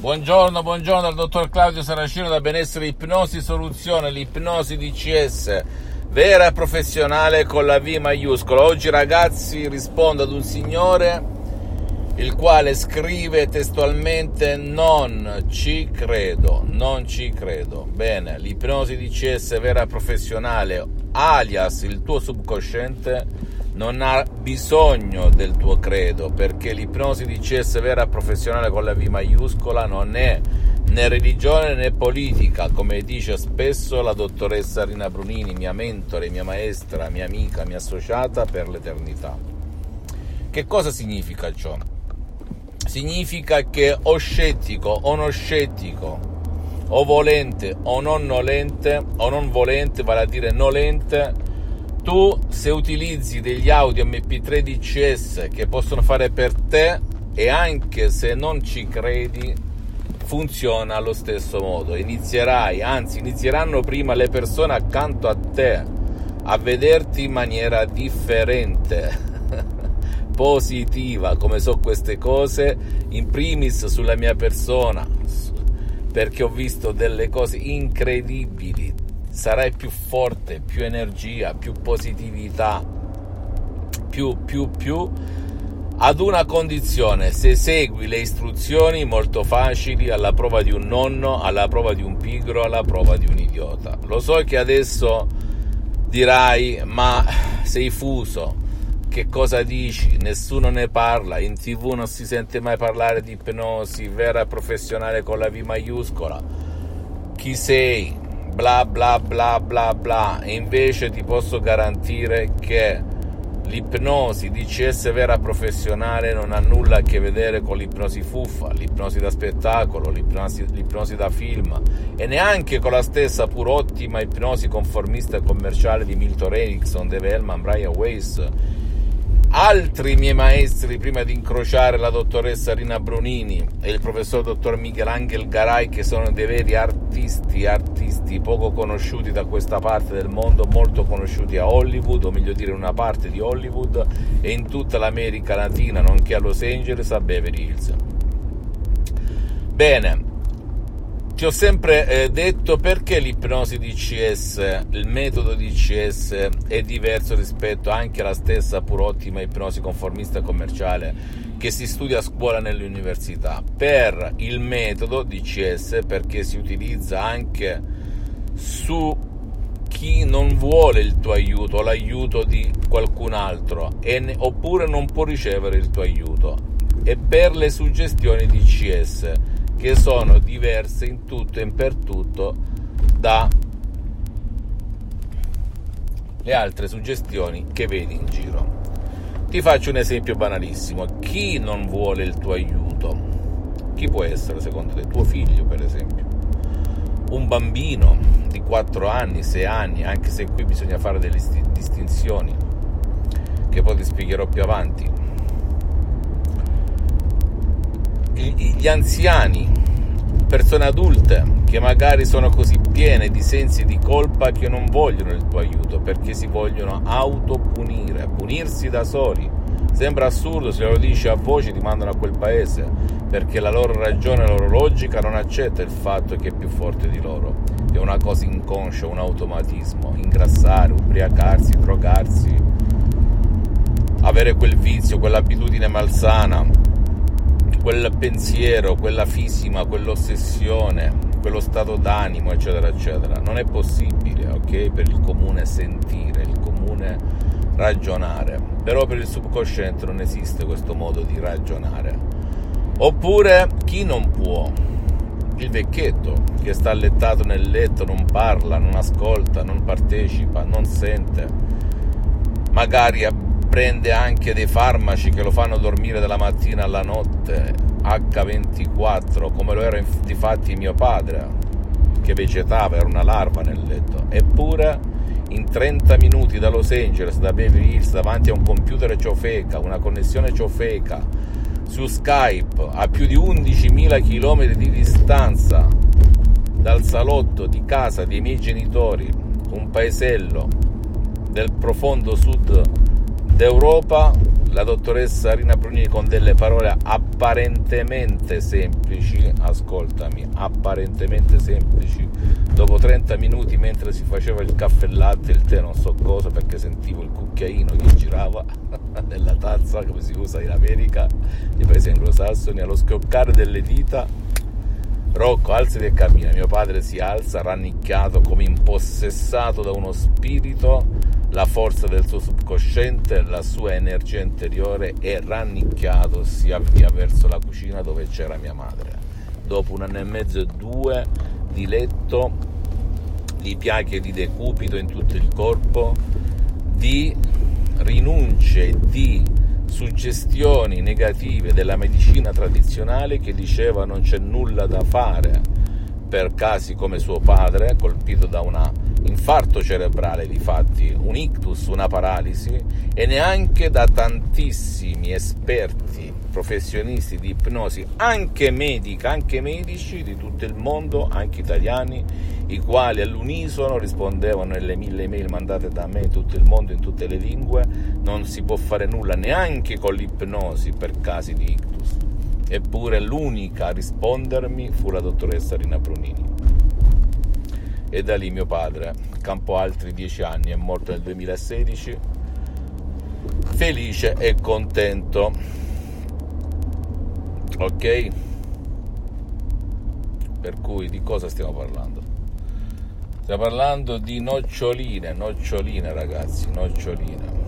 Buongiorno, buongiorno dal dottor Claudio Saracino da Benessere Ipnosi Soluzione, l'ipnosi DCS vera e professionale con la V maiuscola. Oggi ragazzi rispondo ad un signore il quale scrive testualmente non ci credo, non ci credo. Bene, l'ipnosi DCS vera e professionale alias il tuo subconsciente non ha bisogno del tuo credo perché l'ipnosi di CS vera professionale con la V maiuscola non è né religione né politica, come dice spesso la dottoressa Rina Brunini, mia mentore, mia maestra, mia amica, mia associata per l'eternità. Che cosa significa ciò? Significa che o scettico o non scettico, o volente o non nolente, o non volente, vale a dire nolente, tu se utilizzi degli audio MP3 DCS che possono fare per te e anche se non ci credi funziona allo stesso modo. Inizierai anzi inizieranno prima le persone accanto a te a vederti in maniera differente positiva come so queste cose in primis sulla mia persona perché ho visto delle cose incredibili sarai più forte, più energia, più positività, più, più, più, ad una condizione, se segui le istruzioni molto facili alla prova di un nonno, alla prova di un pigro, alla prova di un idiota. Lo so che adesso dirai, ma sei fuso, che cosa dici? Nessuno ne parla, in tv non si sente mai parlare di ipnosi vera e professionale con la V maiuscola. Chi sei? Bla bla bla bla bla. E invece ti posso garantire che l'ipnosi DCS vera professionale non ha nulla a che vedere con l'ipnosi fuffa, l'ipnosi da spettacolo, l'ipnosi, l'ipnosi da film e neanche con la stessa pur ottima ipnosi conformista e commerciale di Milton Erickson, Dave Hellman, Brian Weiss. Altri miei maestri prima di incrociare la dottoressa Rina Brunini e il professor dottor Michelangelo Garay che sono dei veri artisti, artisti poco conosciuti da questa parte del mondo, molto conosciuti a Hollywood, o meglio dire una parte di Hollywood e in tutta l'America Latina, nonché a Los Angeles, a Beverly Hills. Bene, ti ho sempre eh, detto perché l'ipnosi DCS, il metodo DCS è diverso rispetto anche alla stessa pur ottima ipnosi conformista commerciale che si studia a scuola nelle università. Per il metodo DCS perché si utilizza anche su chi non vuole il tuo aiuto l'aiuto di qualcun altro e, oppure non può ricevere il tuo aiuto e per le suggestioni DCS che sono diverse in tutto e in per tutto da le altre suggestioni che vedi in giro. Ti faccio un esempio banalissimo. Chi non vuole il tuo aiuto? Chi può essere secondo te? Tuo figlio, per esempio. Un bambino di 4 anni, 6 anni, anche se qui bisogna fare delle distinzioni che poi ti spiegherò più avanti gli anziani, persone adulte che magari sono così piene di sensi di colpa che non vogliono il tuo aiuto perché si vogliono autopunire, punirsi da soli. Sembra assurdo se lo dici a voce ti mandano a quel paese perché la loro ragione, la loro logica non accetta il fatto che è più forte di loro. È una cosa inconscia, un automatismo, ingrassare, ubriacarsi, drogarsi, avere quel vizio, quell'abitudine malsana quel pensiero, quella fisima, quell'ossessione, quello stato d'animo, eccetera, eccetera. Non è possibile, ok? Per il comune sentire, il comune ragionare. Però per il subconsciente non esiste questo modo di ragionare. Oppure chi non può? Il vecchietto che sta allettato nel letto, non parla, non ascolta, non partecipa, non sente. Magari prende anche dei farmaci che lo fanno dormire dalla mattina alla notte, H24, come lo era infatti mio padre, che vegetava, era una larva nel letto. Eppure in 30 minuti da Los Angeles, da Beverly Hills, davanti a un computer ciofeca, una connessione ciofeca, su Skype, a più di 11.000 km di distanza dal salotto di casa dei miei genitori, un paesello del profondo sud d'Europa, la dottoressa Rina Bruni con delle parole apparentemente semplici, ascoltami, apparentemente semplici, dopo 30 minuti mentre si faceva il caffè latte, il tè, non so cosa, perché sentivo il cucchiaino che girava nella tazza, come si usa in America, nei paesi anglosassoni, allo schioccare delle dita, Rocco, alzati e cammina. Mio padre si alza, rannicchiato come impossessato da uno spirito la forza del suo subconsciente, la sua energia interiore e rannicchiato si avvia verso la cucina dove c'era mia madre. Dopo un anno e mezzo e due di letto, di piaghe di decupito in tutto il corpo, di rinunce, di suggestioni negative della medicina tradizionale che diceva non c'è nulla da fare per casi come suo padre, colpito da una infarto cerebrale di fatti, un ictus, una paralisi e neanche da tantissimi esperti professionisti di ipnosi, anche medica, anche medici di tutto il mondo, anche italiani, i quali all'unisono rispondevano nelle mille email mandate da me in tutto il mondo, in tutte le lingue, non si può fare nulla neanche con l'ipnosi per casi di ictus. Eppure l'unica a rispondermi fu la dottoressa Rina Brunini e da lì mio padre campò altri dieci anni, è morto nel 2016, felice e contento. Ok? Per cui di cosa stiamo parlando? Stiamo parlando di noccioline, noccioline ragazzi, noccioline.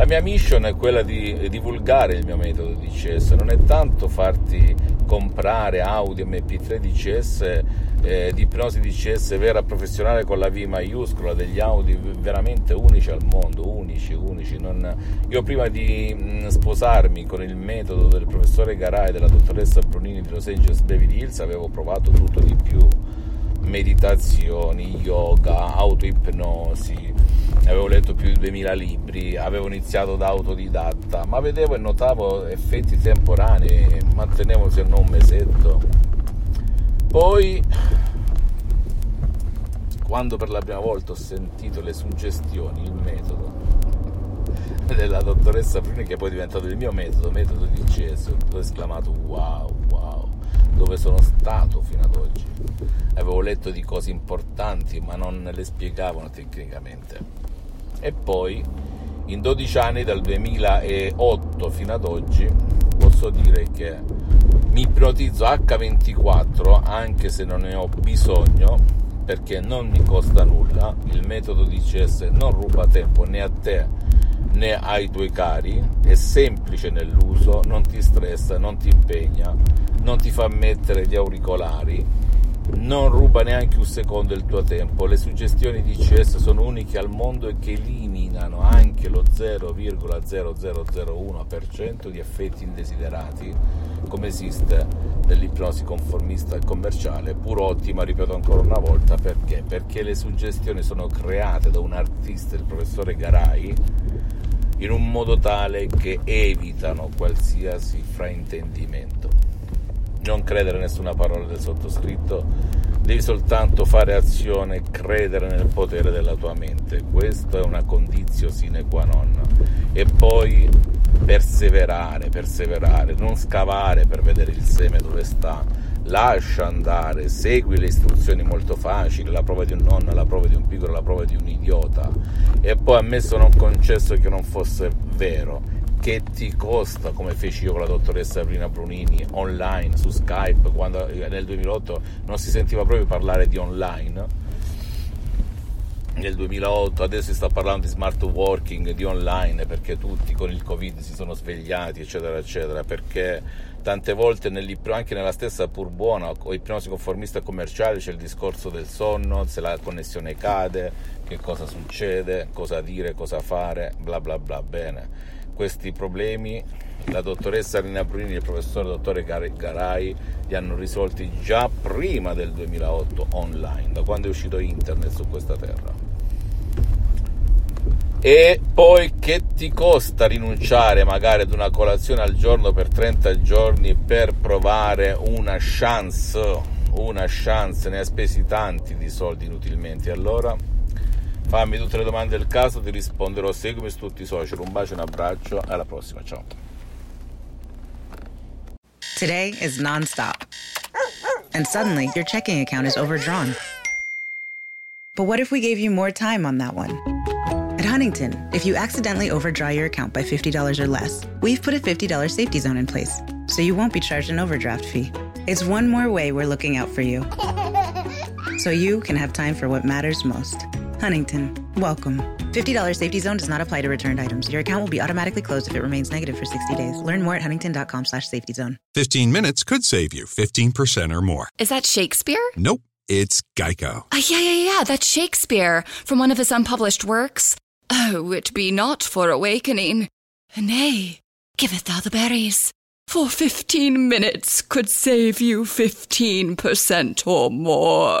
La mia mission è quella di divulgare il mio metodo DCS, non è tanto farti comprare Audi MP3 DCS eh, di ipnosi DCS vera professionale con la V maiuscola, degli Audi veramente unici al mondo, unici, unici. Non... Io prima di mh, sposarmi con il metodo del professore Garai e della dottoressa Brunini di Los Angeles Beverly Hills avevo provato tutto di più, meditazioni, yoga, autoipnosi, avevo letto più di 2000 libri, avevo iniziato da autodidatta, ma vedevo e notavo effetti temporanei, mantenevo se non un mesetto poi, quando per la prima volta ho sentito le suggestioni, il metodo della dottoressa Bruni, che poi è diventato il mio metodo, metodo di Gesù, ho esclamato wow, wow, dove sono stato fino ad oggi. Avevo letto di cose importanti, ma non le spiegavano tecnicamente. E poi, in 12 anni, dal 2008 fino ad oggi, posso dire che mi ipnotizzo H24 anche se non ne ho bisogno perché non mi costa nulla, il metodo DCS non ruba tempo né a te né ai tuoi cari, è semplice nell'uso, non ti stressa, non ti impegna, non ti fa mettere gli auricolari, non ruba neanche un secondo il tuo tempo. Le suggestioni di CS sono uniche al mondo e che eliminano anche lo 0,0001% di effetti indesiderati, come esiste nell'ipnosi conformista e commerciale, pur ottima, ripeto ancora una volta, perché? Perché le suggestioni sono create da un artista, il professore Garai, in un modo tale che evitano qualsiasi fraintendimento non credere a nessuna parola del sottoscritto, devi soltanto fare azione e credere nel potere della tua mente. Questa è una condizione sine qua non. E poi perseverare, perseverare, non scavare per vedere il seme dove sta. Lascia andare, segui le istruzioni molto facili, la prova di un nonno, la prova di un piccolo, la prova di un idiota. E poi ammesso non concesso che non fosse vero che ti costa, come feci io con la dottoressa Sabrina Brunini, online, su Skype, quando nel 2008 non si sentiva proprio parlare di online, nel 2008, adesso si sta parlando di smart working, di online, perché tutti con il Covid si sono svegliati, eccetera, eccetera, perché tante volte anche nella stessa pur buona o ipnosi conformista commerciale c'è il discorso del sonno, se la connessione cade, che cosa succede, cosa dire, cosa fare, bla bla bla. Bene, questi problemi la dottoressa Rina Bruni e il professore dottore Garai li hanno risolti già prima del 2008 online, da quando è uscito internet su questa terra. E poi che ti costa rinunciare magari ad una colazione al giorno per 30 giorni per provare una chance? Una chance, ne hai spesi tanti di soldi inutilmente. Allora fammi tutte le domande del caso, ti risponderò. Seguimi su tutti i social. Un bacio, un abbraccio, alla prossima. Ciao. Today is nonstop. And suddenly your checking account is overdrawn. But what if we gave you more time on that one? At Huntington, if you accidentally overdraw your account by $50 or less, we've put a $50 safety zone in place, so you won't be charged an overdraft fee. It's one more way we're looking out for you. So you can have time for what matters most. Huntington, welcome. $50 safety zone does not apply to returned items. Your account will be automatically closed if it remains negative for 60 days. Learn more at huntington.com slash safety zone. 15 minutes could save you 15% or more. Is that Shakespeare? Nope, it's Geico. Uh, yeah, yeah, yeah, that's Shakespeare from one of his unpublished works. Oh, it be not for awakening. Nay, giveth thou the berries. For fifteen minutes could save you fifteen percent or more.